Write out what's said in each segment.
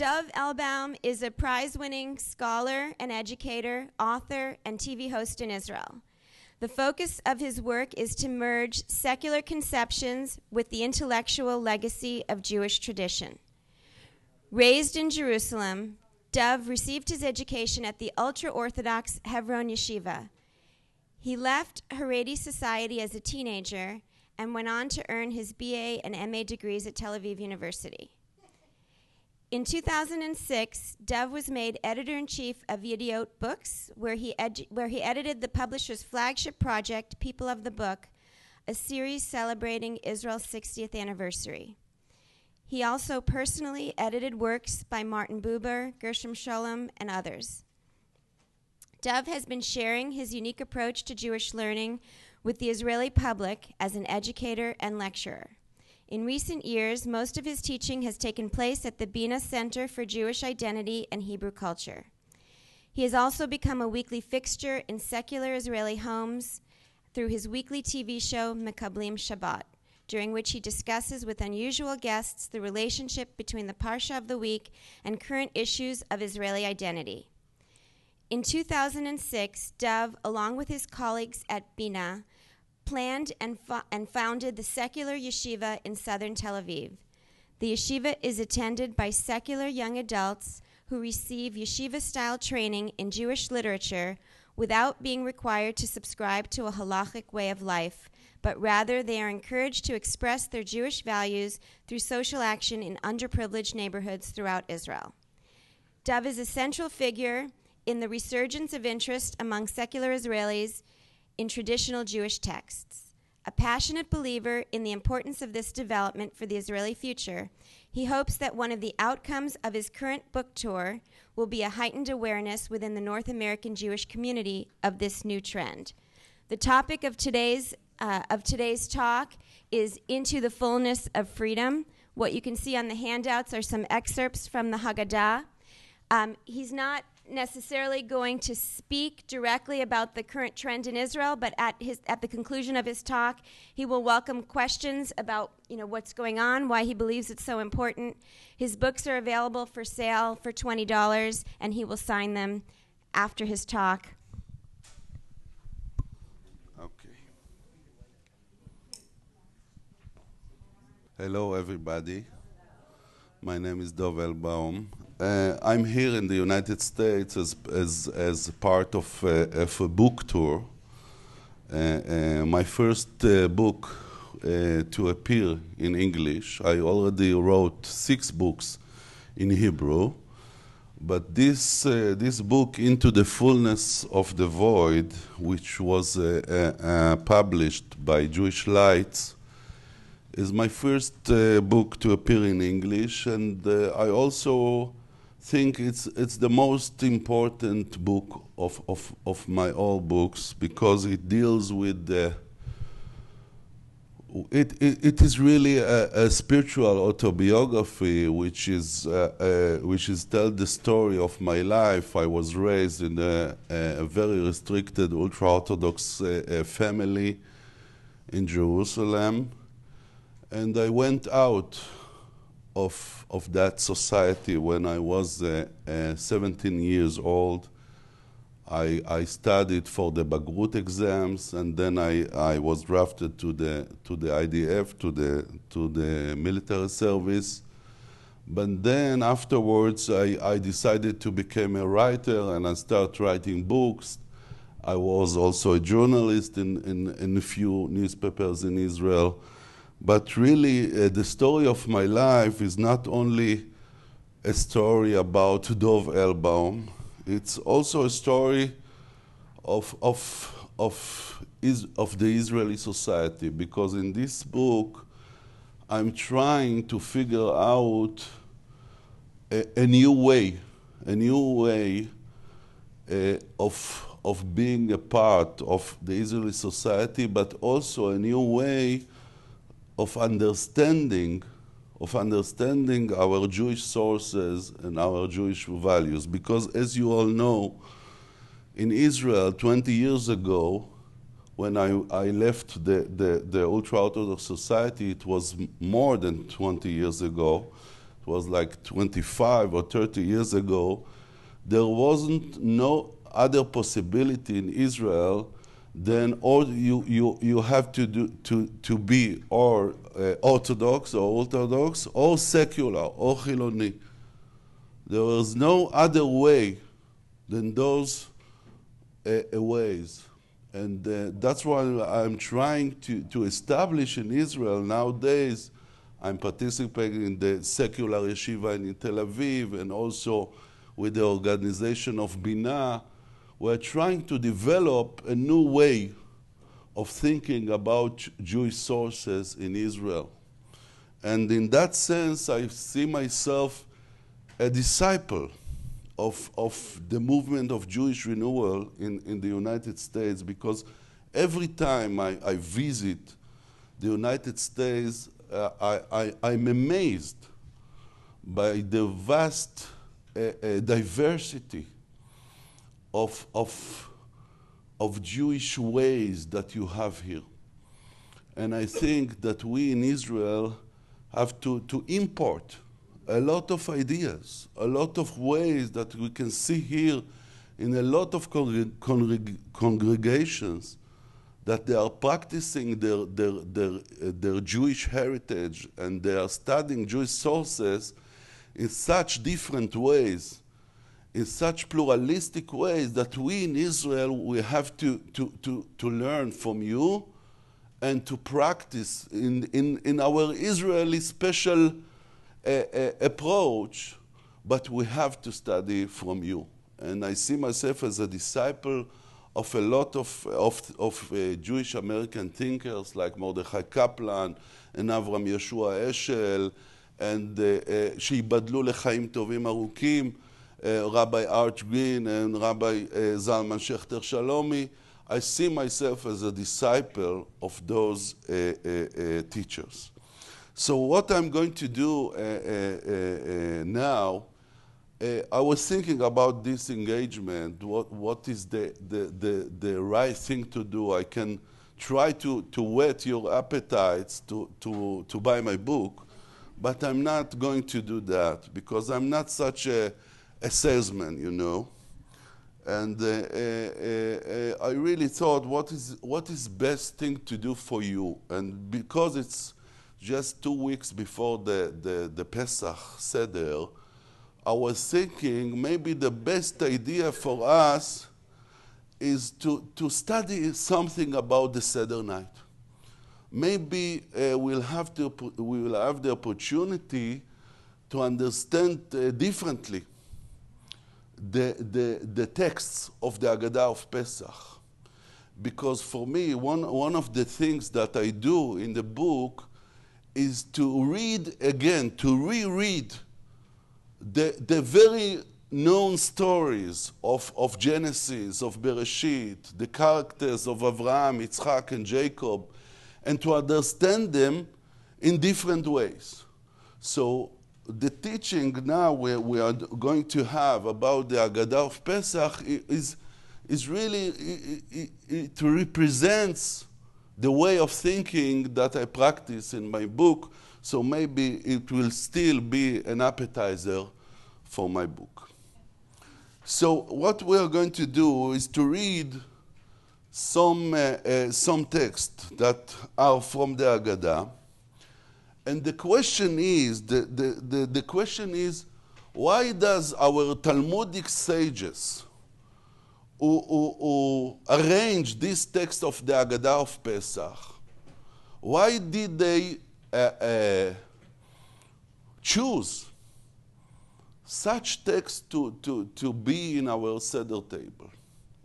Dov Elbaum is a prize winning scholar and educator, author, and TV host in Israel. The focus of his work is to merge secular conceptions with the intellectual legacy of Jewish tradition. Raised in Jerusalem, Dov received his education at the ultra Orthodox Hebron Yeshiva. He left Haredi society as a teenager and went on to earn his BA and MA degrees at Tel Aviv University. In 2006, Dov was made editor in chief of Yediot Books, where he, edu- where he edited the publisher's flagship project, People of the Book, a series celebrating Israel's 60th anniversary. He also personally edited works by Martin Buber, Gershom Scholem, and others. Dov has been sharing his unique approach to Jewish learning with the Israeli public as an educator and lecturer. In recent years, most of his teaching has taken place at the Bina Center for Jewish Identity and Hebrew Culture. He has also become a weekly fixture in secular Israeli homes through his weekly TV show Mekablim Shabbat, during which he discusses with unusual guests the relationship between the Parsha of the week and current issues of Israeli identity. In 2006, Dov, along with his colleagues at Bina, planned and, fo- and founded the secular yeshiva in southern Tel Aviv. The yeshiva is attended by secular young adults who receive yeshiva style training in Jewish literature without being required to subscribe to a halachic way of life, but rather they are encouraged to express their Jewish values through social action in underprivileged neighborhoods throughout Israel. Dov is a central figure in the resurgence of interest among secular Israelis in traditional Jewish texts. A passionate believer in the importance of this development for the Israeli future, he hopes that one of the outcomes of his current book tour will be a heightened awareness within the North American Jewish community of this new trend. The topic of today's, uh, of today's talk is Into the Fullness of Freedom. What you can see on the handouts are some excerpts from the Haggadah. Um, he's not necessarily going to speak directly about the current trend in Israel, but at his at the conclusion of his talk, he will welcome questions about you know what's going on, why he believes it's so important. His books are available for sale for twenty dollars, and he will sign them after his talk. Okay. Hello, everybody. My name is Dov Elbaum. Uh, I'm here in the United States as, as, as part of, uh, of a book tour. Uh, uh my first uh, book uh, to appear in English, I already wrote six books in Hebrew, but this, this book, Into the Fullness of the Void, which was published by Jewish Lights, is my first book to appear in English, and I also think it's it's the most important book of of, of my all books because it deals with the it, it, it is really a, a, spiritual autobiography, which is uh, uh, which is tell the story of my life. I was raised in a, a very restricted ultra-orthodox uh, family in Jerusalem, and I went out of, of that society when I was uh, uh, 17 years old. I, I studied for the Bagrut exams, and then I, I was drafted to the, to the IDF, to the, to the military service. But then afterwards, I, I decided to become a writer, and I started writing books. I was also a journalist in, in, in a few newspapers in Israel. But really, uh, the story of my life is not only a story about Dov Elbaum, it's also a story of, of, of, is, of the Israeli society, because in this book, I'm trying to figure out a, a new way, a new way uh, of, of being a part of the Israeli society, but also a new way of understanding of understanding our Jewish sources and our Jewish values. Because as you all know, in Israel 20 years ago, when I, I left the, the, the ultra-Orthodox society, it was more than 20 years ago, it was like 25 or 30 years ago, there wasn't no other possibility in Israel then or you, you, you have to, do, to, to be or uh, Orthodox or Orthodox or secular or Chiloni. There was no other way than those uh, ways. And uh, that's why I'm trying to, to establish in Israel nowadays. I'm participating in the secular yeshiva in Tel Aviv and also with the organization of Bina. We're trying to develop a new way of thinking about Jewish sources in Israel. And in that sense, I see myself a disciple of, of the movement of Jewish renewal in, in the United States because every time I, I visit the United States, uh, I, I, am amazed by the vast uh, uh, diversity of, of, of Jewish ways that you have here. And I think that we in Israel have to, to import a lot of ideas, a lot of ways that we can see here in a lot of congreg congregations that they are practicing their, their, their, uh, their Jewish heritage and they are studying Jewish sources in such different ways, in such pluralistic ways that we in Israel, we have to, to, to, to learn from you and to practice in, in, in our Israeli special a, a approach, but we have to study from you. And I see myself as a disciple of a lot of, of, of uh, Jewish American thinkers like Mordechai Kaplan and Avram Yeshua Eshel, and שייבדלו לחיים טובים ארוכים, Rabbi Art Green and Rabbi Zalman Schachter Shalomi. I see myself as a disciple of those teachers. So what I'm going to do uh, uh, uh, now, I was thinking about this engagement, what, what is the, the, the, the right thing to do. I can try to, to whet your appetites to, to, to buy my book, but I'm not going to do that because I'm not such a, a salesman, you know. And uh, uh, uh, I really thought, what is what is best thing to do for you? And because it's just two weeks before the, the, the Pesach Seder, I was thinking maybe the best idea for us is to, to study something about the Seder night. Maybe uh, we'll have to, we will have the opportunity to understand uh, differently the, the, the texts of the Agadah of Pesach. Because for me, one, one of the things that I do in the book is to read again, to reread the, the very known stories of, of Genesis, of Bereshit, the characters of Abraham, Yitzchak, and Jacob, and to understand them in different ways. So the teaching now we, we are going to have about the Agadah of Pesach is, is really, it, it, it represents the way of thinking that I practice in my book, so maybe it will still be an appetizer for my book. So, what we are going to do is to read some, uh, uh, some texts that are from the Agadah. And the question is, the, the, the, the question is, why does our Talmudic sages, who, who, who arranged this text of the Agadah of Pesach, why did they uh, uh, choose such text to, to, to be in our Seder table?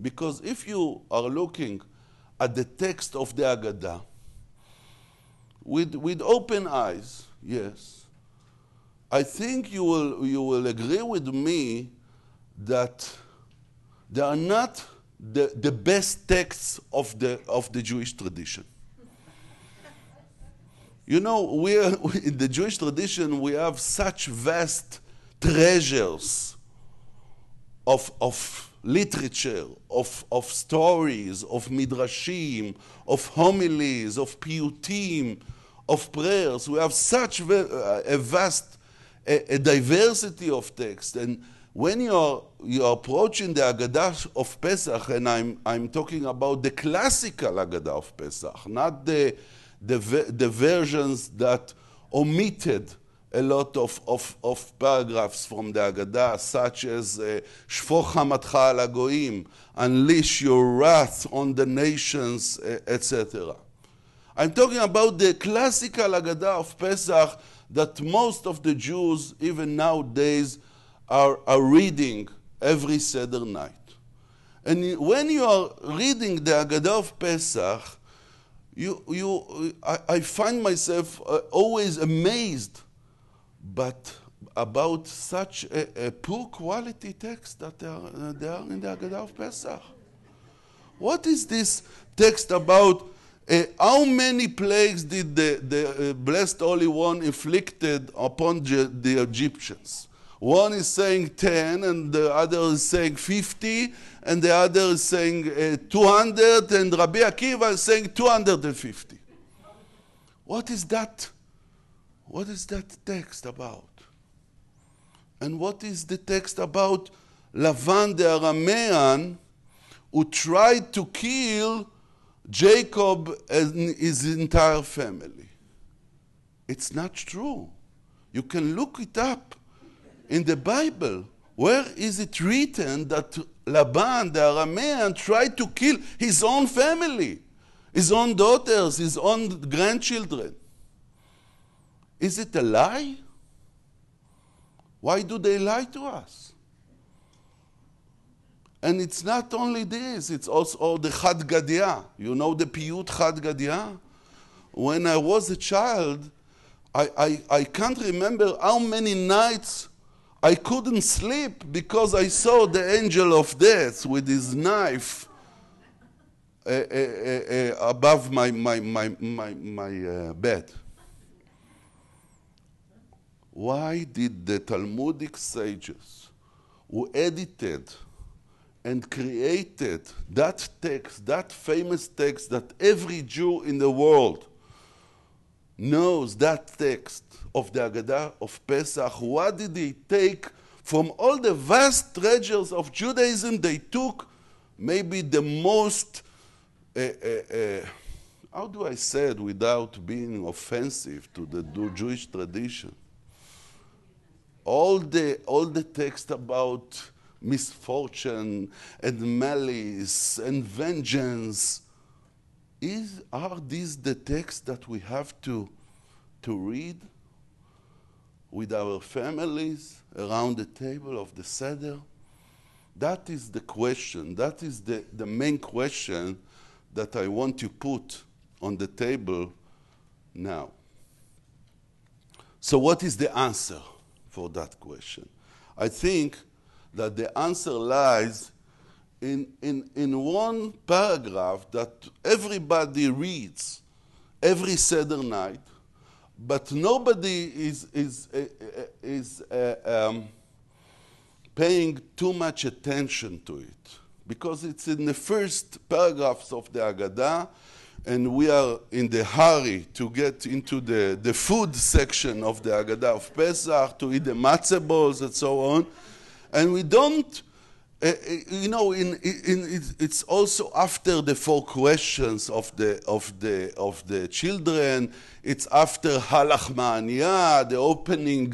Because if you are looking at the text of the Agadah with, with open eyes, yes, I think you will, you will agree with me that they are not the, the best texts of the, of the Jewish tradition. You know, we are, in the Jewish tradition, we have such vast treasures of, of literature, of, of stories, of midrashim, of homilies, of piyutim, of prayers. We have such uh, a vast a, a diversity of texts. And when you're, you're approaching the Agadah of Pesach, and I'm, I'm talking about the classical Agadah of Pesach, not the, the, the versions that omitted a lot of, of, of paragraphs from the Agadah, such as uh, Shfoch Hamatcha unleash your wrath on the nations, etc. I'm talking about the classical Agadah of Pesach that most of the Jews, even nowadays, are, are reading every Seder night. And when you are reading the Agadah of Pesach, you, you, I, I find myself uh, always amazed but about such a, a, poor quality text that they are, uh, they are in the Agadah of Pesach. What is this text about? Uh, how many plagues did the, the uh, blessed Holy One inflicted upon the Egyptians? One is saying 10, and the other is saying 50, and the other is saying uh, 200, and Rabbi Akiva is saying 250. What is that? What is that text about? And what is the text about Lavan the Aramean who tried to kill Jacob and his entire family? It's not true. You can look it up in the Bible. Where is it written that Laban the Aramean tried to kill his own family, his own daughters, his own grandchildren? Is it a lie? Why do they lie to us? And it's not only this, it's also the Chad Gadya. You know the Piyut Chad Gadya? When I was a child, I, I, I can't remember how many nights I couldn't sleep because I saw the angel of death with his knife uh, uh, uh, above my, my, my, my, my bed. Why did the Talmudic sages who edited and created that text, that famous text that every Jew in the world knows that text of the Agadah of Pesach, what did they take from all the vast treasures of Judaism? They took maybe the most, uh, uh, uh, how do I say it without being offensive to the Jewish tradition? all the, all the text about misfortune and malice and vengeance, is, are these the texts that we have to, to read with our families around the table of the Seder? That is the question. That is the, the main question that I want to put on the table now. So, what is the answer? for that question. I think that the answer lies in, in, in one paragraph that everybody reads every Seder night, but nobody is, is, uh, is uh, um, paying too much attention to it because it's in the first paragraphs of the Agadah and we are in the hurry to get into the, the food section of the Agadah of Pesach, to eat the matzah balls and so on. And we don't, uh, you know, in, in, it's also after the four questions of the, of the, of the children, it's after Ha Lachma Anya, the opening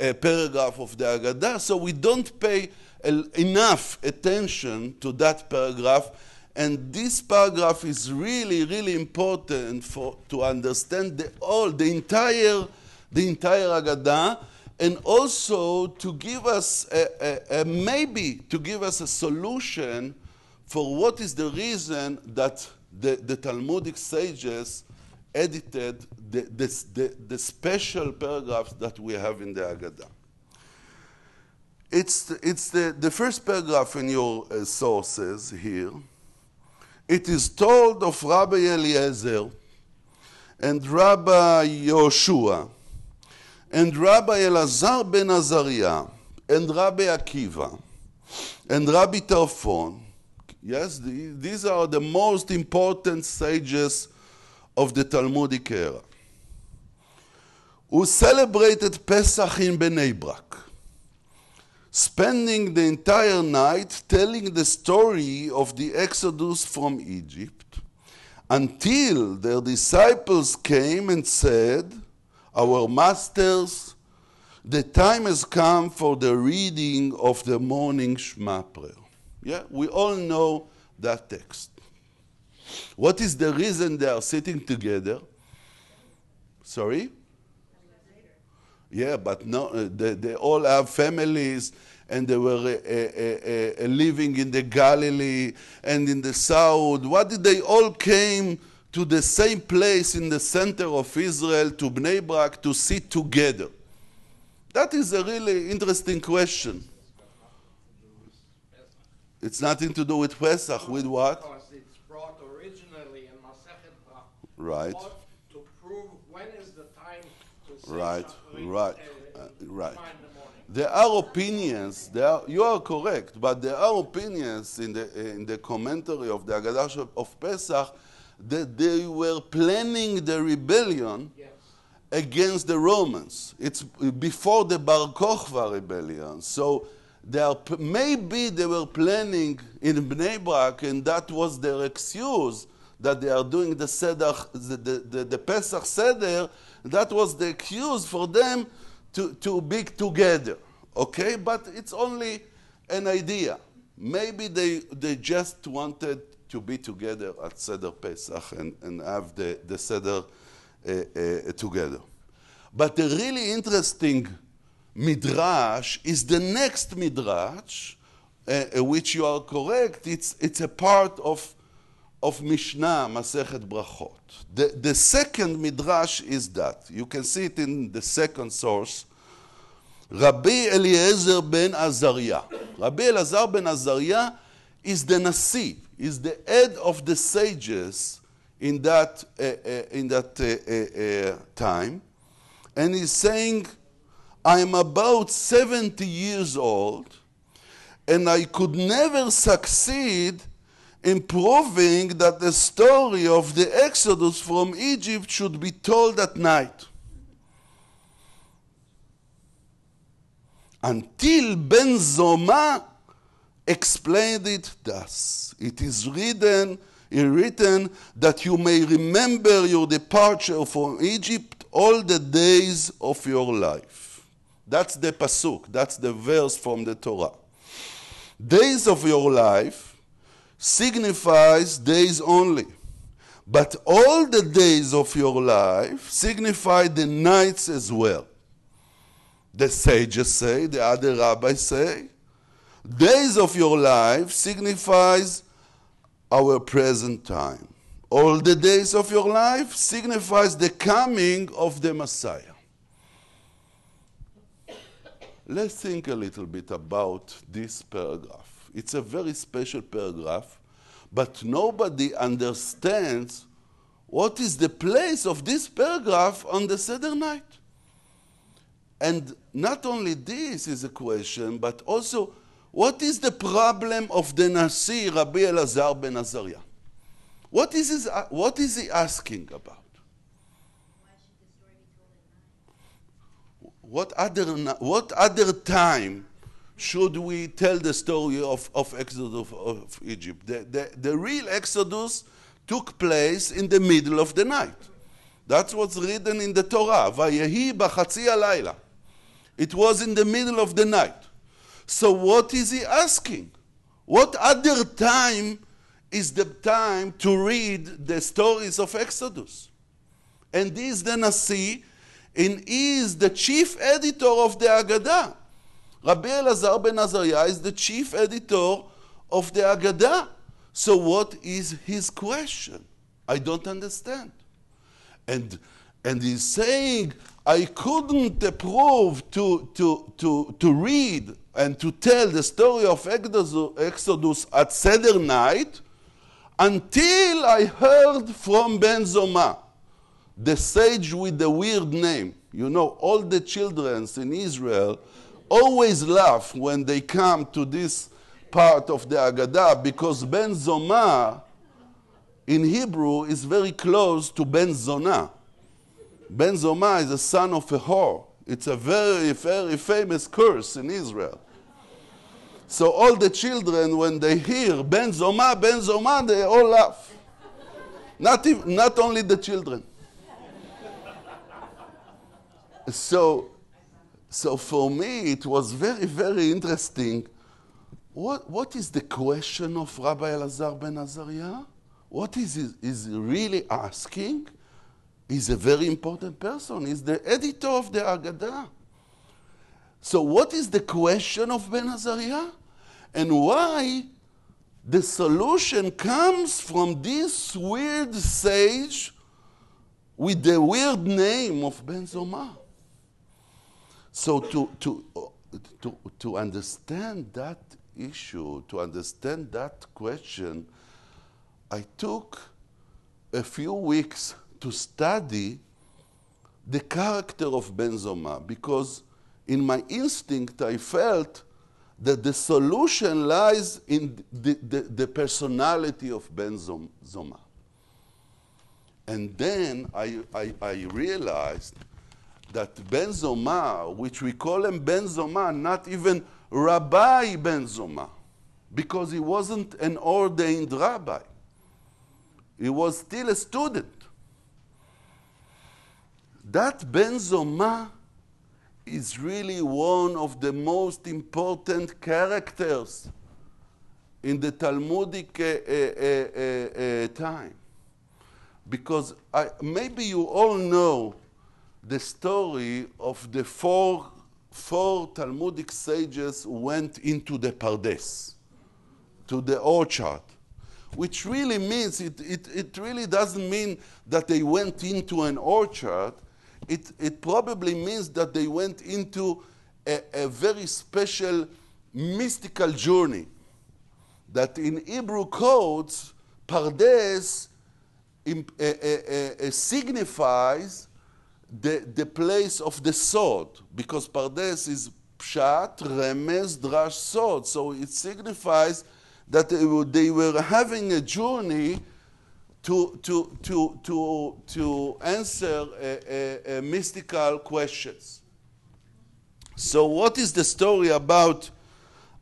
uh, paragraph of the Agadah, so we don't pay enough attention to that paragraph. And this paragraph is really, really important for, to understand the all, the entire, the entire Agadah, and also to give us a, a, a, maybe to give us a solution for what is the reason that the, the Talmudic sages edited the, the, the, the special paragraphs that we have in the Agadah. It's, it's the, the first paragraph in your uh, sources here it is told of Rabbi Eliezer and Rabbi Yoshua and Rabbi Elazar ben Azariah and Rabbi Akiva and Rabbi Tarfon. Yes, these are the most important sages of the Talmudic era. who celebrated Pesach in Bnei Brak, spending the entire night telling the story of the Exodus from Egypt until their disciples came and said, Our masters, the time has come for the reading of the morning Shema prayer. Yeah, we all know that text. What is the reason they are sitting together? Sorry? Yeah, but no, uh, they, they all have families and they were uh, uh, uh, living in the Galilee and in the south. What did they all came to the same place in the center of Israel, to Bnei Brak, to sit together? That is a really interesting question. It's nothing to do with Pesach. With what? Because it's brought originally in Masechet Brach. Right. To prove when is the time to Right, right, uh, uh, right. The. There are opinions. There are, you are correct, but there are opinions in the in the commentary of the Haggadah of- of Pesach that they were planning the rebellion Yes. against the Romans. It's before the Bar Kokhba rebellion. So they are, maybe they were planning in Bnei Brak, and that was their excuse that they are doing the Seder, the, the, the, the Pesach Seder. That was the excuse for them to, to be together. Okay, but it's only an idea. Maybe they, they just wanted to be together at Seder Pesach and, and have the, the Seder uh, together. But the really interesting midrash is the next midrash, uh, which you are correct. It's, it's a part of, of Mishnah, Masechet Brachot. The, the second midrash is that. You can see it in the second source. Rabbi Eliezer ben Azariah. Rabbi Eliezer ben Azariah is the Nasi, is the head of the sages in that, uh, uh, in that uh, time. And he's saying, I'm about 70 years old, and I could never succeed in proving that the story of the Exodus from Egypt should be told at night. until Ben Zoma explained it thus. It is written, written that you may remember your departure from Egypt all the days of your life. That's the pasuk, that's the verse from the Torah. Days of your life signifies days only. But all the days of your life signify the nights as well the sages say, the other rabbis say. Days of your life signifies our present time. All the days of your life signifies the coming of the Messiah. Let's think a little bit about this paragraph. It's a very special paragraph, but nobody understands what is the place of this paragraph on the Seder night. And not only this is a question, but also what is the problem of the Nasi Rabbi Elazar ben Azariah? What is, his, what is he asking about? What other, what other time should we tell the story of, of Exodus of, of Egypt? The, the, the real Exodus took place in the middle of the night. That's what's written in the Torah. It was in the middle of the night. So what is he asking? What other time is the time to read the stories of Exodus? And this is the Nasi, and he is the chief editor of the Haggadah. Rabbi Elazar ben Azariah is the chief editor of the Haggadah. So what is his question? I don't understand. And, and he's saying, I couldn't approve to, to, to, to read and to tell the story of Exodus at Seder night until I heard from Ben Zoma, the sage with the weird name. You know, all the children in Israel always laugh when they come to this part of the Haggadah because Ben Zoma in Hebrew is very close to Ben Zona. Ben Zoma is a son of a whore. It's a very, very famous curse in Israel. So all the children, when they hear Ben Zoma, Ben Zoma, they all laugh. Not, ev- not only the children. So, so for me, it was very, very interesting. What, what is the question of Rabbi Elazar ben Azariah? What is he is he really asking? He's a very important person. He's the editor of the Agada. So, what is the question of Ben Azariah? And why the solution comes from this weird sage with the weird name of Ben Zoma? So, to, to, to, to understand that issue, to understand that question, I took a few weeks to study the character of Ben Zoma because in my instinct I felt that the solution lies in the, the, the personality of Benzoma. Zoma. And then I, I, I realized that Ben Zoma, which we call him Ben Zoma, not even Rabbi Ben Zoma, because he wasn't an ordained rabbi. He was still a student. That Ben Zoma is really one of the most important characters in the Talmudic uh, uh, uh, uh, time. Because I, maybe you all know the story of the four, four Talmudic sages went into the Pardes, to the orchard, which really means, it, it, it really doesn't mean that they went into an orchard. It, it probably means that they went into a, a very special mystical journey. That in Hebrew codes, Pardes uh, uh, uh, signifies the, the place of the Sod, because Pardes is Pshat, Remez, Drash, Sod. So it signifies that they were having a journey to, to, to, to, to answer mystical questions. So, what is the story about,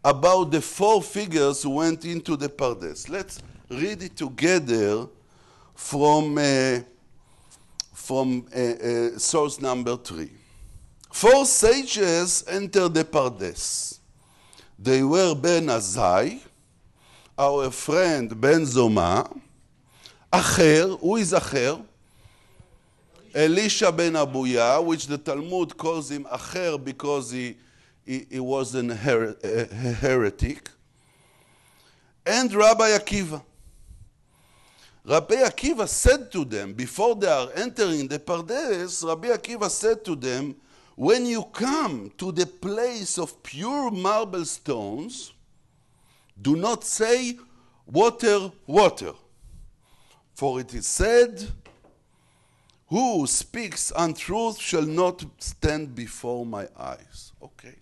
about the four figures who went into the Pardes? Let's read it together from, uh, from uh, uh, source number three. Four sages entered the Pardes. They were Ben Azai, our friend Ben Zoma, Acher, who is? Elisha ben Abuya, which the Talmud calls him Acher because he, he, he was an her, a heretic, and Rabbi Akiva. Rabbi Akiva said to them, before they are entering the Pardes, Rabbi Akiva said to them, when you come to the place of pure marble stones, do not say, water, water. For it is said, Who speaks untruth shall not stand before my eyes. Okay.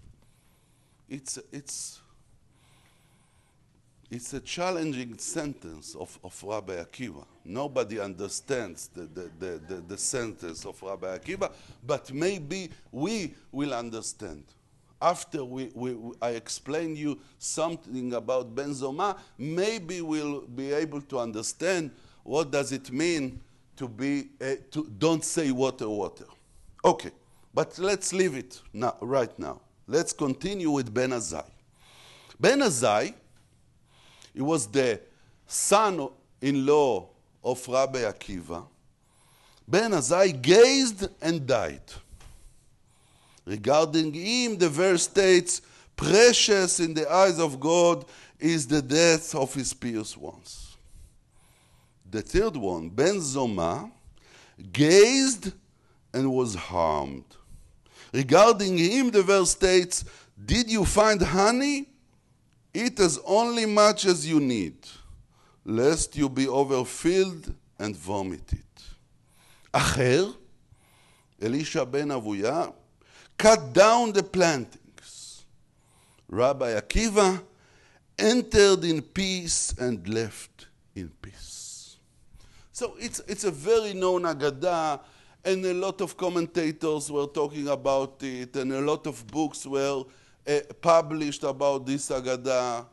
It's, it's, it's a challenging sentence of, of Rabbi Akiva. Nobody understands the, the, the, the, the sentence of Rabbi Akiva, but maybe we will understand. After we, we, I explain you something about Ben Zoma, maybe we'll be able to understand what does it mean to be, uh, to don't say water, water. Okay, but let's leave it now, right now. Let's continue with Ben Azai. Ben Azai, he was the son-in-law of Rabbi Akiva. Ben Azai gazed and died. Regarding him, the verse states, Precious in the eyes of God is the death of his pious ones. The third one, Ben Zoma, gazed and was harmed. Regarding him, the verse states, Did you find honey? Eat as only much as you need, lest you be overfilled and vomit it. Acher, Elisha ben Avuya, cut down the plantings. Rabbi Akiva entered in peace and left in peace. So it's, it's a very known Agadah, and a lot of commentators were talking about it, and a lot of books were uh, published about this Agadah.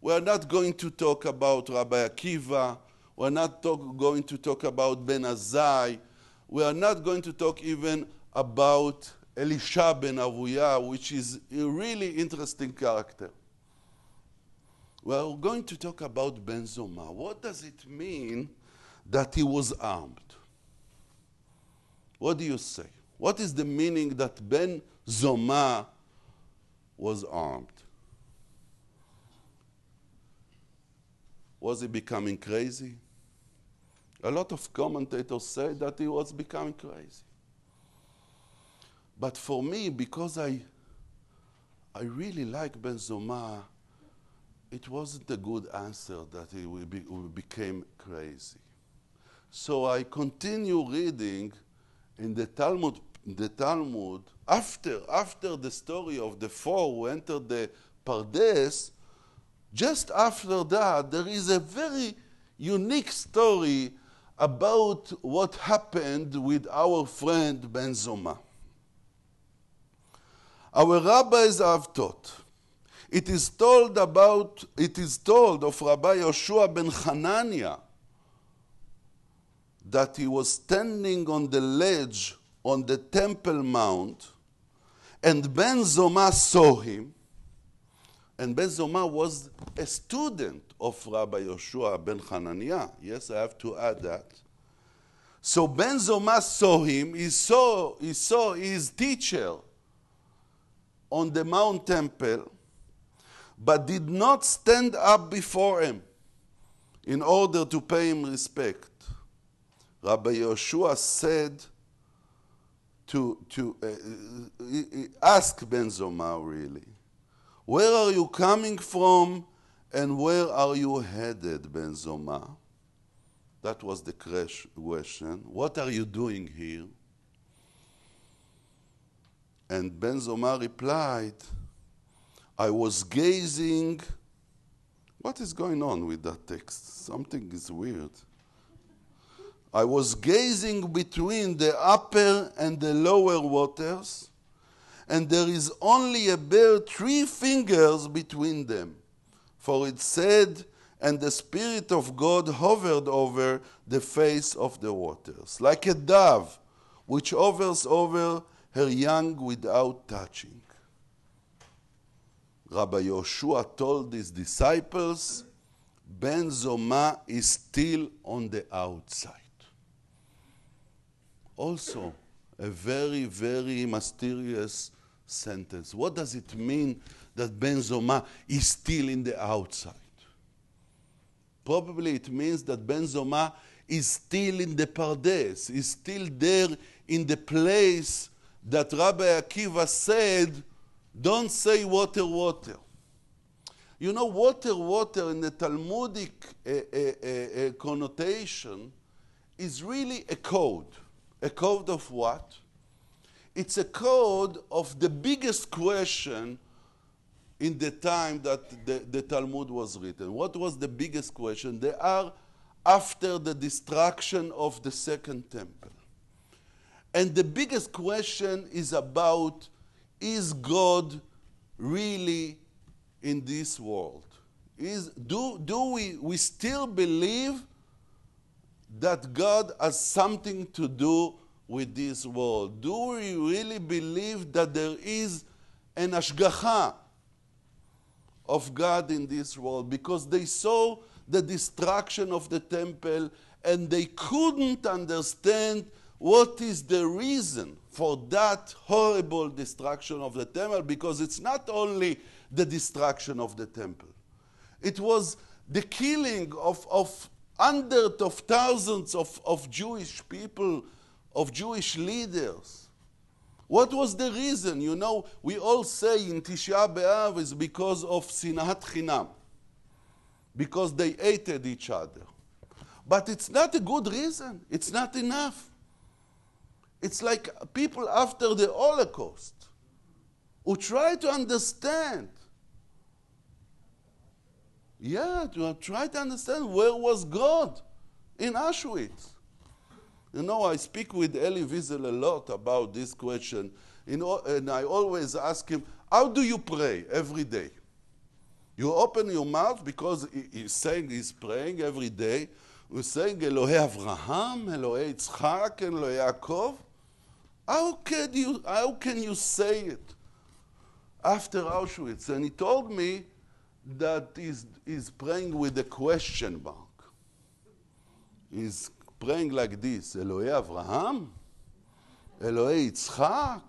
We're not going to talk about Rabbi Akiva. We're not talk, going to talk about Ben Azai. We are not going to talk even about Elisha ben Avuya, which is a really interesting character. We're going to talk about Ben Zoma. What does it mean that he was armed? What do you say? What is the meaning that Ben Zoma was armed? Was he becoming crazy? A lot of commentators say that he was becoming crazy. But for me, because I, I really like Ben Zoma, it wasn't a good answer that he be, became crazy. So I continue reading in the Talmud, the Talmud after, after the story of the four who entered the Pardes, just after that, there is a very unique story about what happened with our friend Ben Zoma. Our rabbis have taught. It is told about, it is told of Rabbi Yoshua ben Hanania that he was standing on the ledge on the Temple Mount, and Ben Zoma saw him. And Ben Zoma was a student of Rabbi Yoshua ben Hanania. Yes, I have to add that. So Ben Zoma saw him, he saw, he saw his teacher on the Mount Temple, but did not stand up before him in order to pay him respect. Rabbi Yoshua said to, to uh, ask Ben Zoma really, where are you coming from and where are you headed, Ben Zoma? That was the question. What are you doing here? And Ben Zoma replied, I was gazing. What is going on with that text? Something is weird. I was gazing between the upper and the lower waters, and there is only a bare three fingers between them. For it said, and the Spirit of God hovered over the face of the waters, like a dove which hovers over her young without touching. Rabbi Yoshua told his disciples, Ben Zoma is still on the outside also a very, very mysterious sentence. What does it mean that Ben Zoma is still in the outside? Probably it means that Ben Zoma is still in the Pardes, is still there in the place that Rabbi Akiva said, don't say water, water. You know, water, water in the Talmudic uh, uh, uh, connotation is really a code. A code of what? It's a code of the biggest question in the time that the, the, Talmud was written. What was the biggest question? They are after the destruction of the second temple. And the biggest question is about is God really in this world? Is, do do we, we still believe that God has something to do with this world? Do we really believe that there is an ashgacha of God in this world? Because they saw the destruction of the temple and they couldn't understand what is the reason for that horrible destruction of the temple because it's not only the destruction of the temple, it was the killing of, of hundreds of thousands of, of Jewish people, of Jewish leaders. What was the reason? You know, we all say in Tisha B'Av is because of Sinat Chinam, because they hated each other. But it's not a good reason. It's not enough. It's like people after the Holocaust who try to understand yeah, to try to understand where was God in Auschwitz. You know, I speak with Elie Wiesel a lot about this question, know, and I always ask him, How do you pray every day? You open your mouth because he- he's saying he's praying every day. He's saying Elohei Avraham, Elohei Yitzchak, Elohei Yaakov. How can you how can you say it after Auschwitz? And he told me that he's, he's praying with a question mark. He's praying like this Elohei Avraham, Elohei Yitzchak,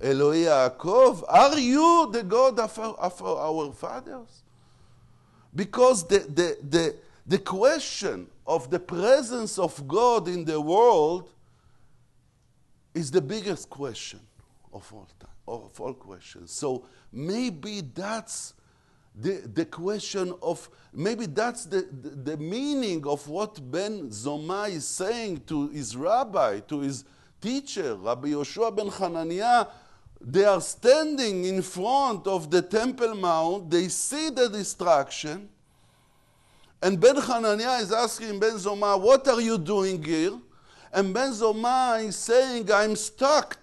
Elohei Yaakov, are you the God of our, of our fathers? Because the, the, the, the question of the presence of God in the world is the biggest question of all time, of all questions. So maybe that's the, the question of, maybe that's the, the, the meaning of what Ben Zoma is saying to his rabbi, to his teacher, Rabbi Yoshua ben Hananiah. They are standing in front of the Temple Mount, they see the destruction, and Ben Hananiah is asking Ben Zoma, What are you doing here? And Ben Zoma is saying, I'm stuck.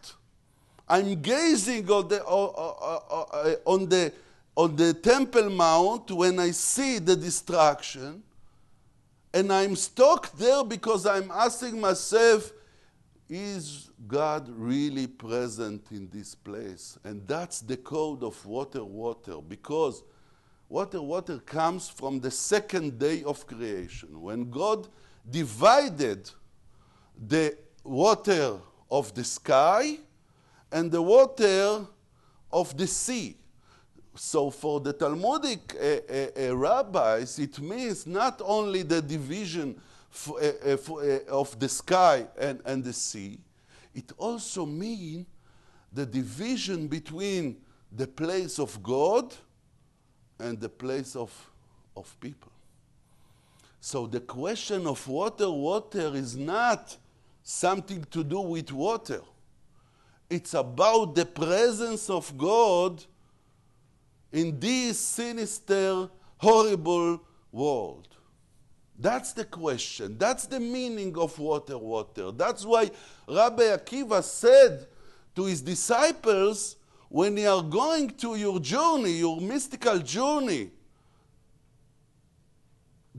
I'm gazing on the, on, the, on the Temple Mount when I see the destruction. And I'm stuck there because I'm asking myself, is God really present in this place? And that's the code of water, water, because water, water comes from the second day of creation. When God divided the water of the sky and the water of the sea. So, for the Talmudic uh, rabbis, it means not only the division of the sky and, and the sea, it also means the division between the place of God and the place of, of people. So the question of water, water is not something to do with water. It's about the presence of God in this sinister, horrible world. That's the question. That's the meaning of water, water. That's why Rabbi Akiva said to his disciples when you are going to your journey, your mystical journey,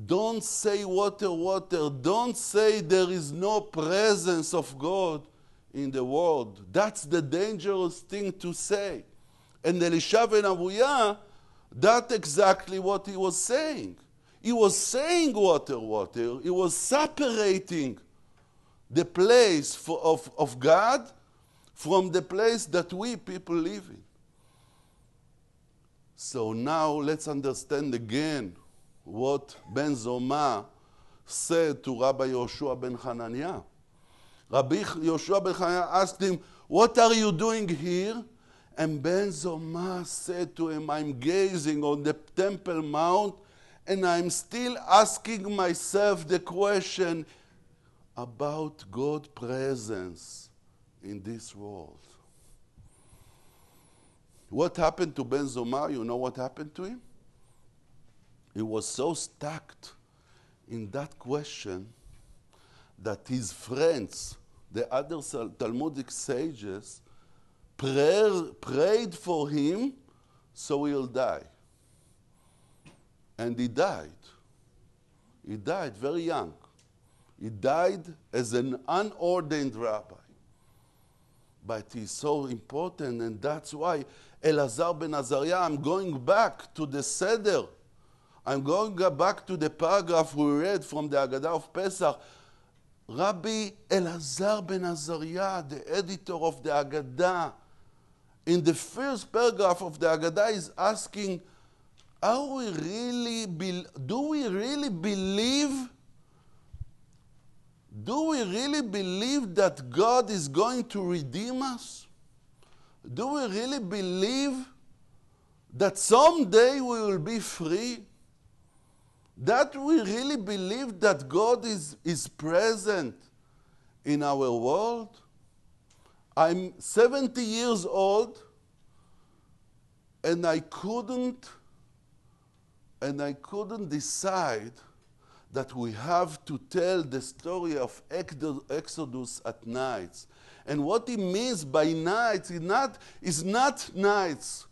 don't say water, water. Don't say there is no presence of God in the world. That's the dangerous thing to say. And Elisha ben Abuya, that's exactly what he was saying. He was saying water, water. He was separating the place for, of, of God from the place that we people live in. So now let's understand again what Ben Zoma said to Rabbi Yoshua ben Hananiah. Rabbi Yoshua ben Hananiah asked him, What are you doing here? And Ben Zoma said to him, I'm gazing on the Temple Mount and I'm still asking myself the question about God's presence in this world. What happened to Ben Zoma? You know what happened to him? He was so stuck in that question that his friends, the other Talmudic sages, prayer, prayed for him so he'll die. And he died. He died very young. He died as an unordained rabbi. But he's so important, and that's why Elazar ben Azariah, I'm going back to the Seder. I'm going back to the paragraph we read from the Haggadah of Pesach. Rabbi Elazar ben Azariah, the editor of the Haggadah, in the first paragraph of the Haggadah is asking, are we really be, do we really believe do we really believe that God is going to redeem us? Do we really believe that someday we will be free? That we really believe that God is, is present in our world? I'm 70 years old and I couldn't and I couldn't decide that we have to tell the story of Exodus at nights. And what he means by nights is not, is not nights.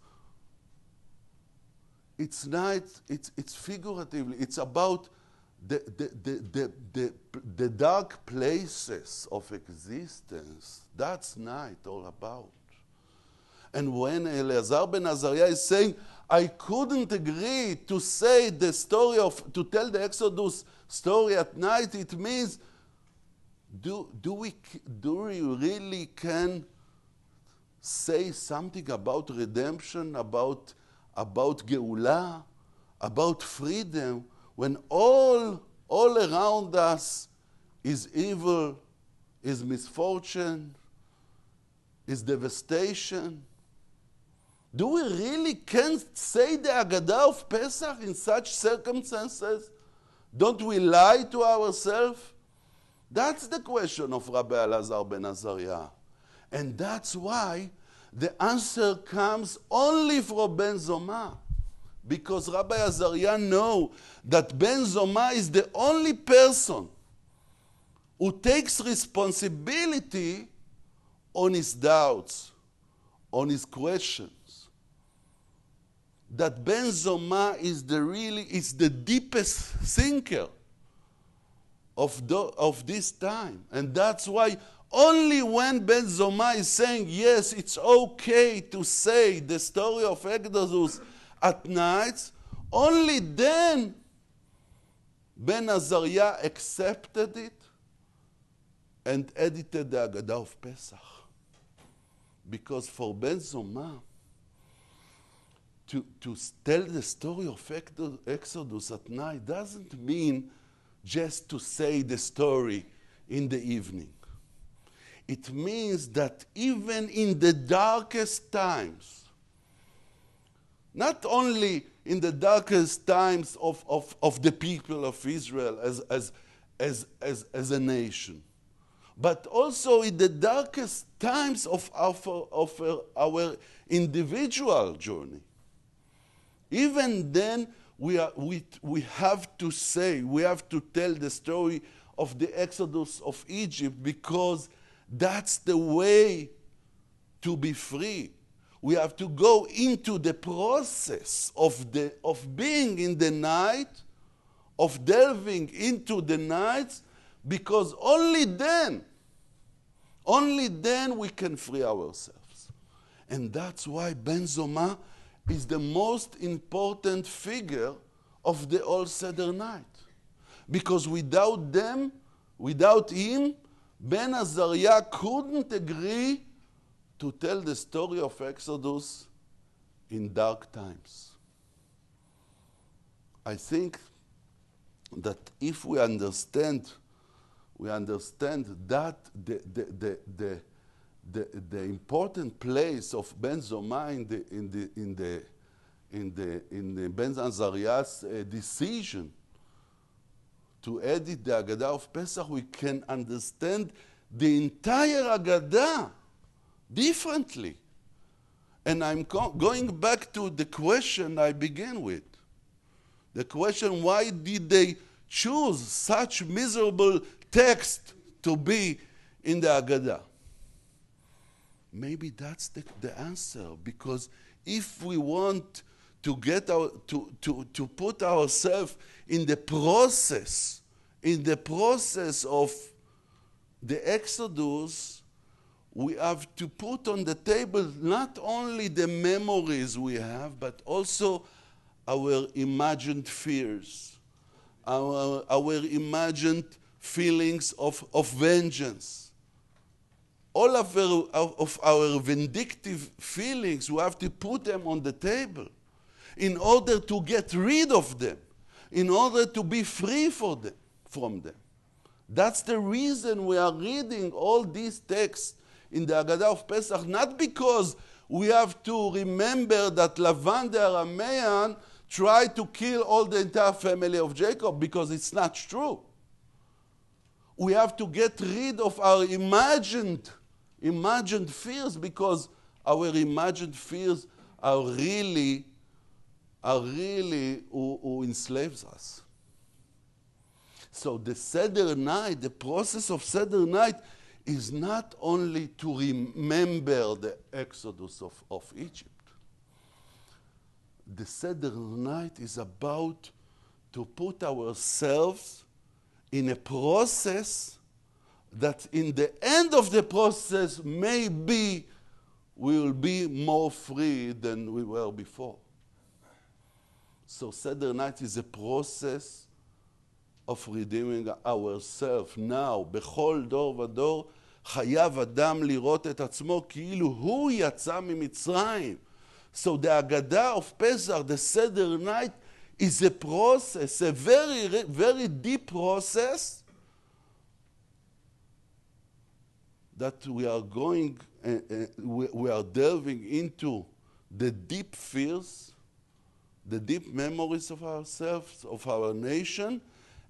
It's nights, it's, it's figuratively, it's about the, the, the, the, the, dark places of existence. That's night all about. And when Eleazar ben Azariah is saying, I couldn't agree to say the story of, to tell the Exodus story at night, it means, do, do, we, do we really can say something about redemption, about, about Geulah, about freedom, when all, all around us is evil, is misfortune, is devastation? Do we really can say the Agadah of Pesach in such circumstances? Don't we lie to ourselves? That's the question of Rabbi Elazar ben Azariah. And that's why the answer comes only from Ben Zoma. Because Rabbi Azariah know that Ben Zoma is the only person who takes responsibility on his doubts, on his questions that Ben Zoma is the really is the deepest thinker of, the, of this time. And that's why only when Ben Zoma is saying, yes, it's okay to say the story of Exodus at night, only then Ben Azariah accepted it and edited the Agadah of Pesach. Because for Ben Zoma, to, to tell the story of Exodus at night doesn't mean just to say the story in the evening. It means that even in the darkest times, not only in the darkest times of, of, of the people of Israel as, as, as, as, as a nation, but also in the darkest times of our, of our individual journey even then, we, are, we, we have to say, we have to tell the story of the exodus of Egypt because that's the way to be free. We have to go into the process of, the, of being in the night, of delving into the night, because only then, only then we can free ourselves. And that's why Ben Zoma is the most important figure of the All Seder night. Because without them, without him, Ben Azariah couldn't agree to tell the story of Exodus in dark times. I think that if we understand, we understand that the, the, the, the the, important place of Ben Zoma in the, in the, in the, in the, in the Ben Azariah's uh, decision to edit the Agadah of Pesach, we can understand the entire Agadah differently. And I'm going back to the question I began with. The question why did they choose such miserable text to be in the Agadah? Maybe that's the, the answer. Because if we want to get our, to, to, to put ourselves in the process, in the process of the Exodus, we have to put on the table not only the memories we have, but also our imagined fears, our, our imagined feelings of, of vengeance all of our, of our vindictive feelings, we have to put them on the table in order to get rid of them, in order to be free for them, from them. That's the reason we are reading all these texts in the Agadah of Pesach, not because we have to remember that Lavan the Aramean tried to kill all the entire family of Jacob, because it's not true. We have to get rid of our imagined imagined fears because our imagined fears are really, are really who, who enslaves us. So the Seder night, the process of Seder night, is not only to remember the exodus of, of Egypt. The Seder night is about to put ourselves in a process that in the end of the process maybe we will be more free than we were before. So Seder night is a process of redeeming ourselves now. בכל דור ודור חייב אדם לראות את עצמו כאילו הוא יצא ממצרים. So the Agada of Pesach, the Seder night, is a process, a very, very deep process that we are going, uh, uh, we, we are delving into the deep fears, the deep memories of ourselves, of our nation,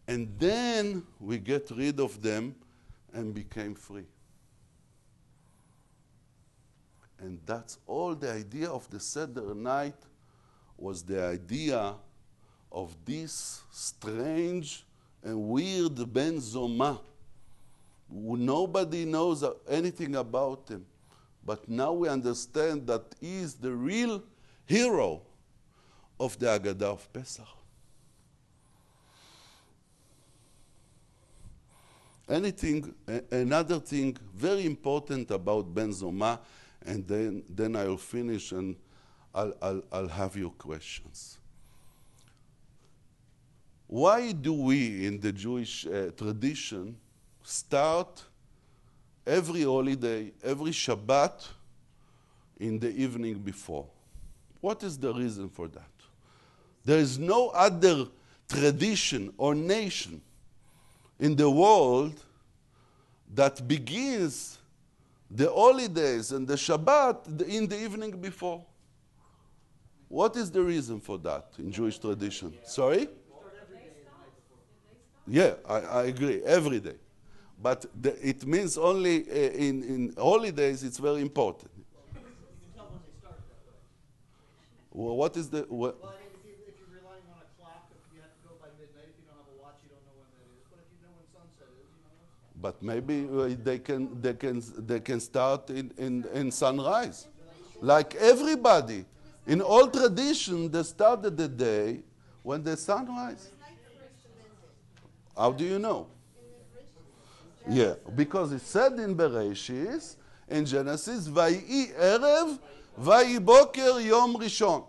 and then we get rid of them and became free. And that's all the idea of the Seder night was the idea of this strange and weird Ben Zoma. Nobody knows anything about him. But now we understand that he is the real hero of the Agadah of Pesach. Anything, another thing very important about Ben Zoma, and then, then I'll finish and I'll, I'll, I'll have your questions. Why do we in the Jewish uh, tradition start every holiday, every Shabbat in the evening before? What is the reason for that? There is no other tradition or nation in the world that begins the holidays and the Shabbat in the evening before. What is the reason for that in Jewish tradition? Sorry? Yeah, I, I agree, every day. But the, it means only uh, in, in holidays, it's very important. Well, what is the. What? Well, I mean, if, you, if you're relying on a clock, if you have to go by midnight, if you don't have a watch, you don't know when that is. But if you know when sunset is, you know. But maybe uh, they can they can they can start in, in, in sunrise, like everybody. In all tradition, they started the day when the sunrise. How do you know? Yeah, because it said in Bereshis, in Genesis, Vay'i erev, Vay'i boker yom rishon.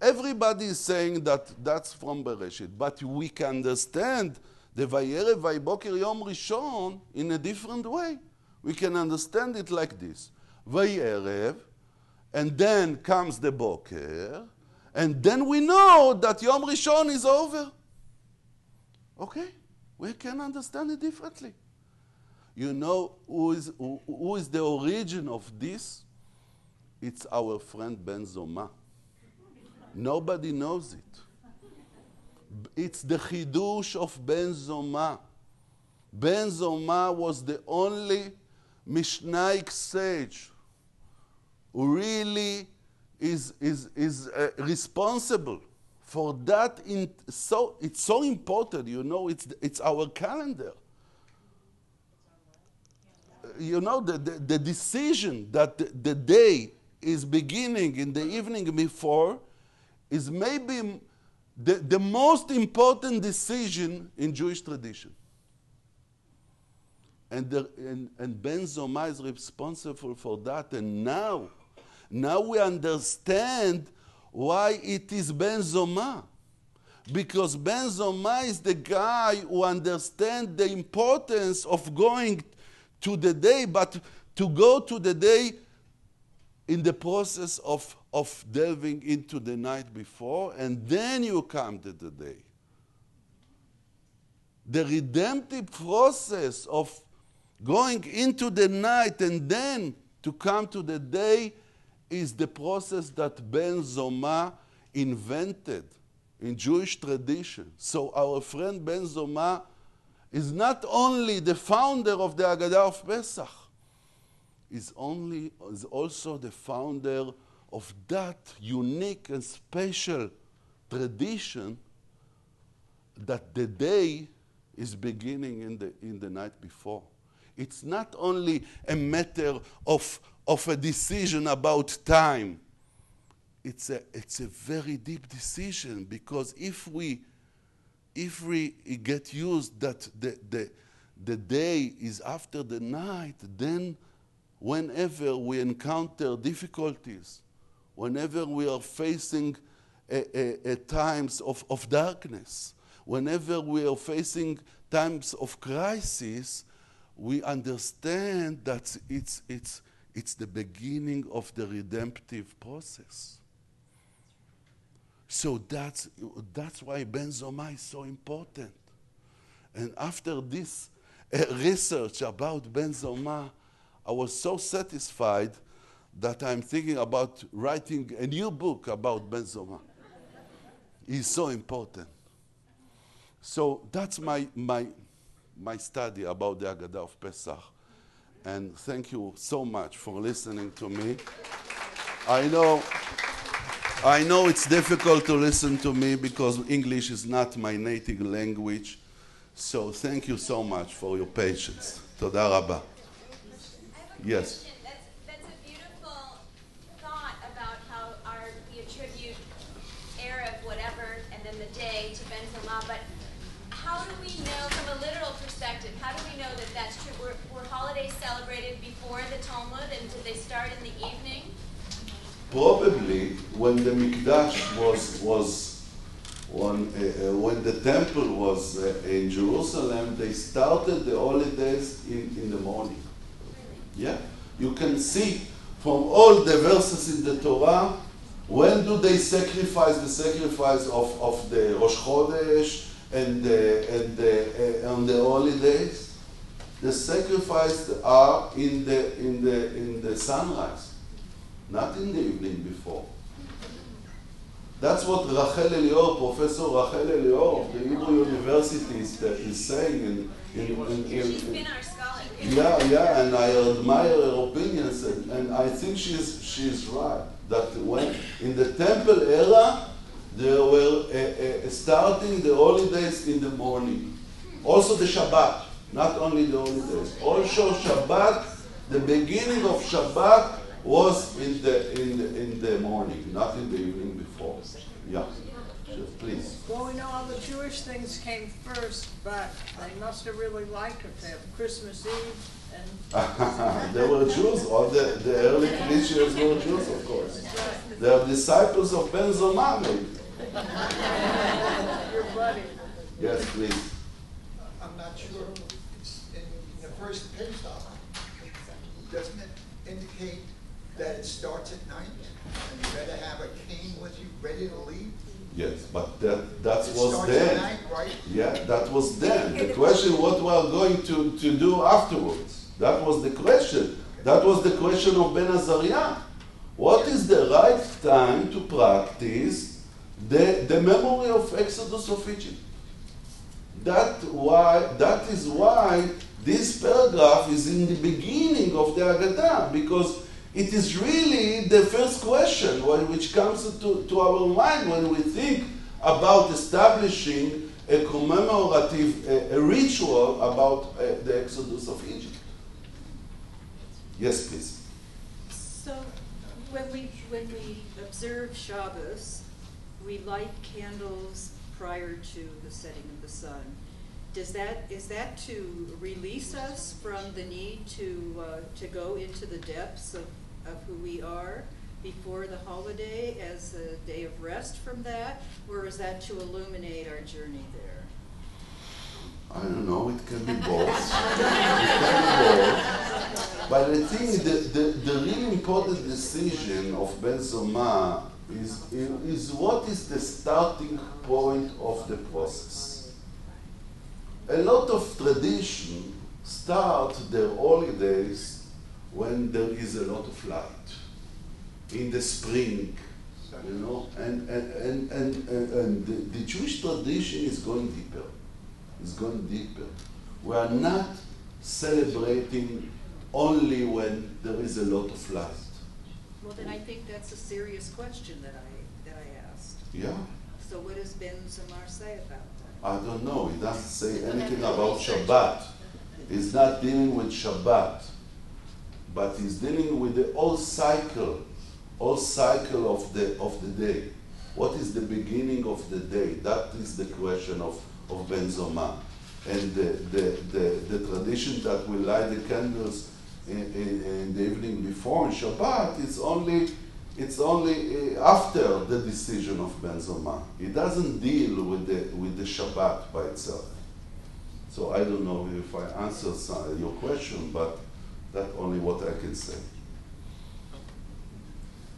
Everybody is saying that that's from Bereshit, but we can understand the Vayerev Vayboker Yom Rishon in a different way. We can understand it like this: Vayerev, and then comes the Boker, and then we know that Yom Rishon is over. Okay, we can understand it differently. You know who is, who, who is the origin of this? It's our friend Ben Zoma. Nobody knows it. It's the chidush of Ben Zoma. Ben Zoma was the only Mishnaic sage who really is, is, is uh, responsible for that. In, so, it's so important, you know, it's, it's our calendar. You know, the, the, the decision that the, the day is beginning in the evening before is maybe the, the most important decision in Jewish tradition. And, the, and, and Ben Zoma is responsible for that. And now, now we understand why it is Ben Zoma. Because Ben Zoma is the guy who understands the importance of going to the day, but to go to the day in the process of, of delving into the night before, and then you come to the day. The redemptive process of going into the night and then to come to the day is the process that Ben Zoma invented in Jewish tradition. So our friend Ben Zoma is not only the founder of the Agadah of Pesach, is, only, is also the founder of that unique and special tradition that the day is beginning in the, in the night before. It's not only a matter of, of a decision about time. It's a, it's a very deep decision because if we, if we get used that the, the, the day is after the night, then whenever we encounter difficulties, whenever we are facing a, a, a times of, of darkness, whenever we are facing times of crisis, we understand that it's, it's, it's the beginning of the redemptive process. So that's, that's why Ben Zoma is so important. And after this uh, research about Ben Zoma, I was so satisfied that I'm thinking about writing a new book about Ben Zoma. He's so important. So that's my, my, my study about the Agada of Pesach. And thank you so much for listening to me. I know, I know it's difficult to listen to me because English is not my native language. So thank you so much for your patience. Toda. Yes. Question. That's, that's a beautiful thought about how our, we attribute Erev, whatever, and then the day to Ben Zoma. But how do we know, from a literal perspective, how do we know that that's true? Were, were holidays celebrated before the Talmud, and did they start in the evening? Probably when the Mikdash was was when, uh, uh, when the temple was uh, in Jerusalem, they started the holidays in, in the morning. Yeah, you can see from all the verses in the Torah when do they sacrifice the sacrifice of, of the Rosh Chodesh and the, and the, uh, on the holidays? The sacrifices are in the, in, the, in the sunrise, not in the evening before. That's what Rachel Elior, Professor Rachel Elior of the Hebrew University is, uh, is saying. In, in, in, in, She's been our scholar. yeah, yeah, and I admire her opinions, and, and I think she's, she's right. That when in the temple era, they were uh, uh, starting the holidays in the morning. Also the Shabbat, not only the holidays. Also Shabbat, the beginning of Shabbat was in the, in the, in the morning, not in the evening before. Yeah, please. Well, we know all the Jewish things came first, but they must have really liked it to have Christmas Eve and. they were Jews, all the, the early Christians were Jews, of course. They are disciples of Ben Zoma, maybe. Your buddy. Yes, please. I'm not sure, it's in, in the first page stop, doesn't it indicate that it starts at night? And you better have a cane with you ready to leave? Yes, but that, that It was then. night, right? Yeah, that was then. The question, what we are going to, to do afterwards? That was the question. That was the question of Ben Azariah. What is the right time to practice the, the memory of Exodus of Egypt? That why that is why this paragraph is in the beginning of the Agadah, because it is really the first question which comes to, to our mind when we think about establishing a commemorative a, a ritual about uh, the Exodus of Egypt. Yes, please. So, when we, when we observe Shabbos, we light candles prior to the setting of the sun. Does that, is that to release us from the need to, uh, to go into the depths of, of who we are before the holiday as a day of rest from that? Or is that to illuminate our journey there? I don't know, it can be both. it can be both. But I think the, the, the really important decision of Ben Zoma is, is what is the starting point of the process. A lot of tradition start their holidays when there is a lot of light. In the spring, you know, and, and, and, and, and, and the, the Jewish tradition is going deeper is going deeper. We are not celebrating only when there is a lot of light. Well, then I think that's a serious question that I, that I asked. Yeah, So what does Ben Zamar say about that? I don't know. He doesn't say anything about Shabbat. He's not dealing with Shabbat, but he's dealing with the whole cycle, whole cycle of the of the day. What is the beginning of the day? That is the question of, of Ben Zoma. And the, the, the, the tradition that we light the candles in, in, in the evening before in Shabbat is only it's only uh, after the decision of Ben Zoma. It doesn't deal with the, with the Shabbat by itself. So I don't know if I answered some, your question, but that's only what I can say. Uh,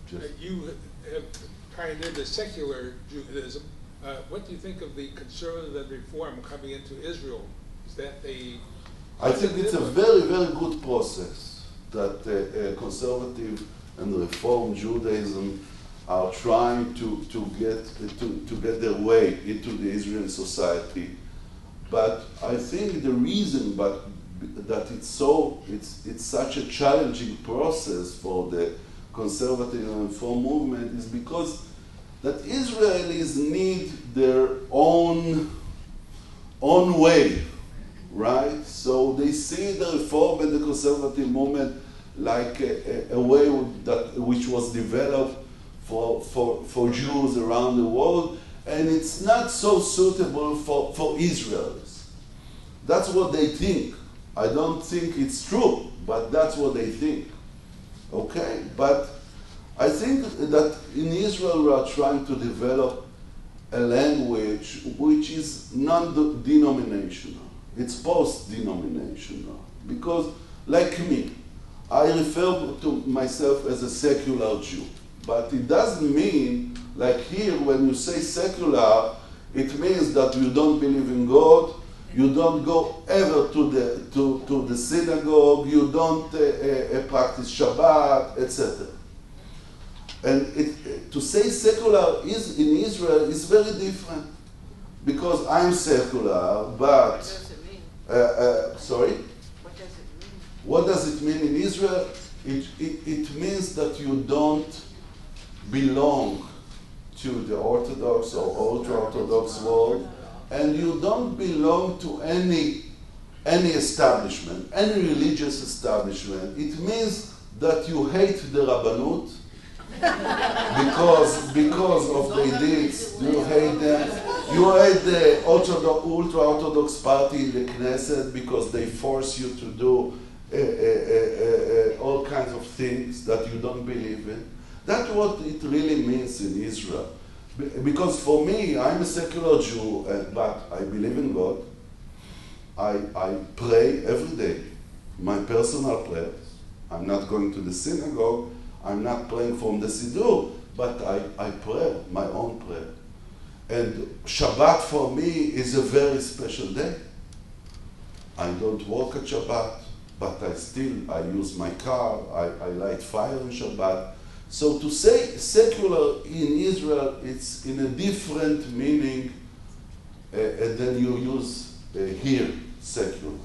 Just, You have pioneered the secular Judaism. Uh, what do you think of the conservative and reform coming into Israel? Is that a I think it's a very, very good process that uh, uh, conservative and reform Judaism are trying to, to, get, to, to get their way into the Israeli society. But I think the reason but that it's so it's, it's such a challenging process for the conservative and reform movement is because that Israelis need their own own way right? So they see the reform and the conservative movement like a, a, way that which was developed for, for, for Jews around the world, and it's not so suitable for, for Israelis. That's what they think. I don't think it's true, but that's what they think. Okay? But I think that in Israel we are trying to develop a language which is non denominational it's post-denominational because, like me, I refer to myself as a secular Jew, but it doesn't mean, like here, when you say secular, it means that you don't believe in God, you don't go ever to the to, to the synagogue, you don't uh, uh, practice Shabbat, etc. And it, to say secular is in Israel is very different. Because I'm secular, but uh, uh, sorry? What does it mean? What does it mean in Israel? It, it, it means that you don't belong to the Orthodox or ultra-Orthodox world, and you don't belong to any, any establishment, any religious establishment. It means that you hate the Rabbanut because, because of the deeds. You hate them. You hate the ultra-Orthodox party in the Knesset because they force you to do uh, uh, uh, all kinds of things that you don't believe in. That's what it really means in Israel. Because for me, I'm a secular Jew, but I believe in God. I, I pray every day, my personal prayers. I'm not going to the synagogue. I'm not praying from the Siddur, but I, I pray my own prayer. And Shabbat for me is a very special day. I don't work at Shabbat, but I still, I use my car, I, I light fire on Shabbat. So to say secular in Israel, it's in a different meaning uh, than you use uh, here, secular.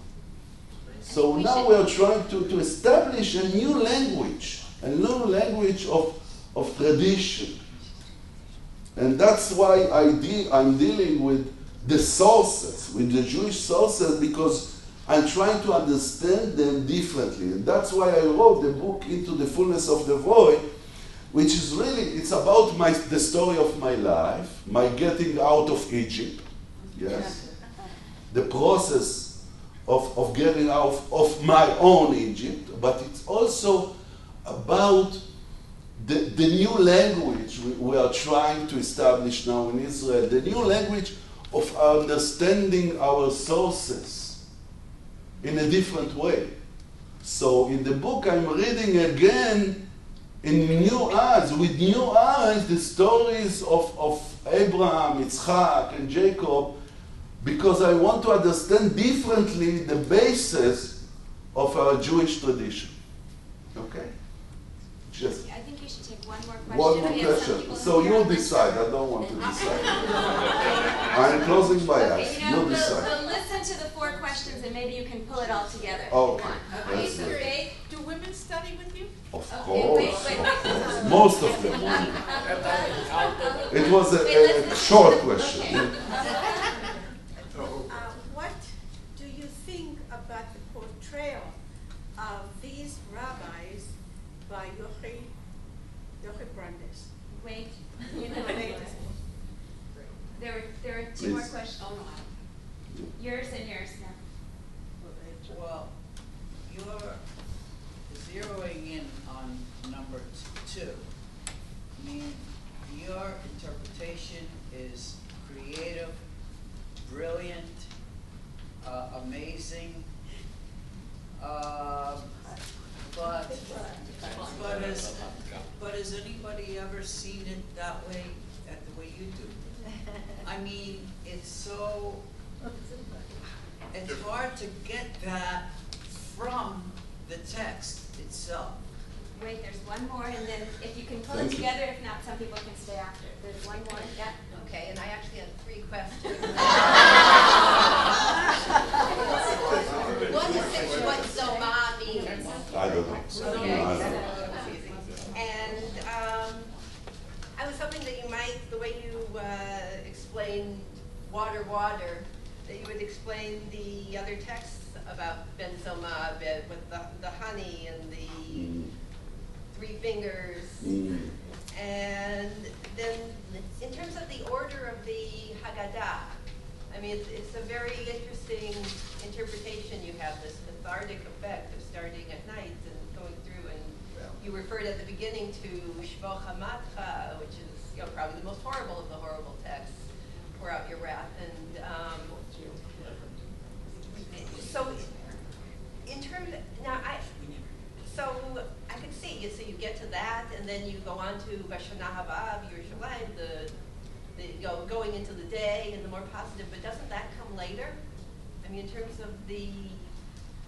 So now we are trying to, to establish a new language, a new language of, of tradition. And that's why I de- I'm dealing with the sources, with the Jewish sources, because I'm trying to understand them differently. And that's why I wrote the book Into the Fullness of the Void, which is really, it's about my, the story of my life, my getting out of Egypt, yes, the process of, of getting out of my own Egypt, but it's also about the, the new language we, we are trying to establish now in Israel, the new language of understanding our sources in a different way. So in the book, I'm reading again in new eyes, with new eyes, the stories of, of Abraham, Yitzchak, and Jacob, because I want to understand differently the basis of our Jewish tradition. Okay? Just I think you should take one more question. one more We have some question. So here. you decide. I don't want to decide. I'm closing my Okay, eyes. you know, You we'll, decide. we'll listen to the four questions and maybe you can pull it all together. if you Okay. That's so good. Do women study with you? Of course, of course. Most of them. It was a, a short question. Uh, what do you think about the portrayal of these rabbis by Yochi, Yochi Brandes? Wait, you know, there were, there are two more Please. questions. Oh, no. Yours and yours now. Well, you're zeroing in on number t- two. I mean, your interpretation is creative, brilliant, uh, amazing. Uh, but, but has, but has anybody ever seen it that way, at the way you do? I mean, it's so, it's hard to get that from the text itself. Wait, there's one more, and then if you can pull Thank it you. together, if not, some people can stay after. There's one more, yeah. Okay, and I actually had three questions. One is what Zoma means. I don't know. Okay. I don't know. And um, I was hoping that you might, the way you uh, explain water, water, that you would explain the other texts about Ben Zoma, bit with the, the honey and the Mm, three fingers. mm. And then, in terms of the order of the Haggadah, I mean, it's, it's a very interesting interpretation. You have this cathartic effect of starting at night and going through, and you referred at the beginning to Shfoch Chamatcha, which is you know, probably the most horrible of the horrible texts. Pour out your wrath, and um, so in terms of, now I so I could see you so you get to that and then you go on to Vashana Haba Yerushalayim the the you know, going into the day and the more positive but doesn't that come later? I mean in terms of the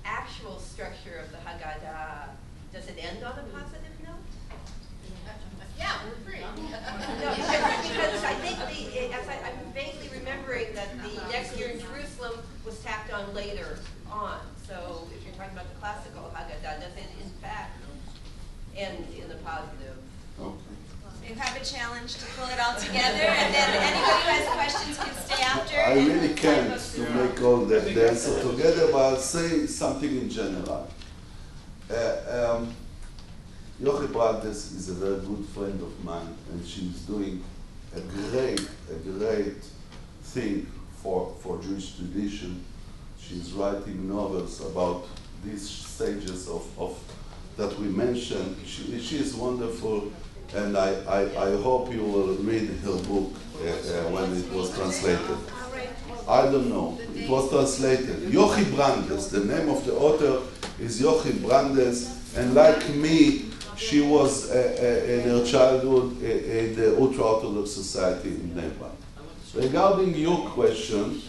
actual structure of the Haggadah does it end on a positive? Yeah, we're free. No, because, because I think the, as I, I'm vaguely remembering that the next year in Jerusalem was tacked on later on. So if you're talking about the classical Haggadah, does it in fact end in the positive? Okay. You have a challenge to pull it all together, and then anybody who has questions can stay after. I really can't to make all the, the answer together, but I'll say something in general. Uh, um, Yochi Brandes is a very good friend of mine, and she's doing a great, a great thing for, for Jewish tradition. She's writing novels about these stages of, of that we mentioned. She, she is wonderful, and I, I, I hope you will read her book uh, uh, when it was translated. I don't know. It was translated. Yochi Brandes. The name of the author is Yochi Brandes, and like me, she was in her childhood in the Ultra-Orthodox Society in Brak. Regarding your question,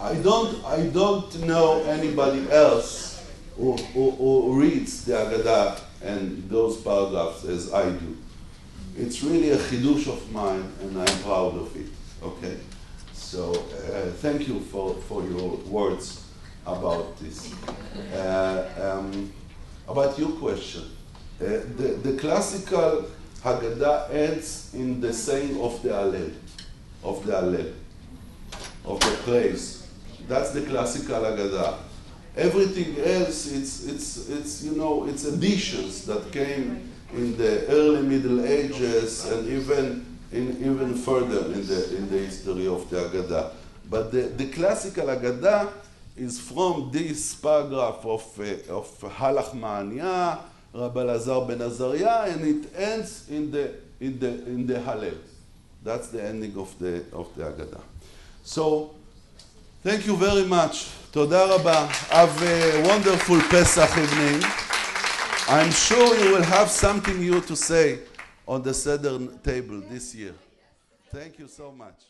I don't, I don't know anybody else who, who, who reads the Haggadah and those paragraphs as I do. It's really a chidush of mine, and I'm proud of it. Okay, so uh, thank you for, for your words about this. Uh, um, about your question, the, the classical Haggadah ends in the saying of the Hallel, of the Hallel, of the praise. That's the classical Haggadah. Everything else, it's, it's, it's, you know, it's additions that came in the early Middle Ages and even, in, even further in the, in the history of the Haggadah. But the, the classical Haggadah is from this paragraph of, uh, of Ha Lachma Anya, Rabbi Lazar ben Azariah, and it ends in the, in the, in the Hallel. That's the ending of the, of the Agada. So, thank you very much. Toda Rabba. Have a wonderful Pesach evening. I'm sure you will have something new to say on the Seder table this year. Thank you so much.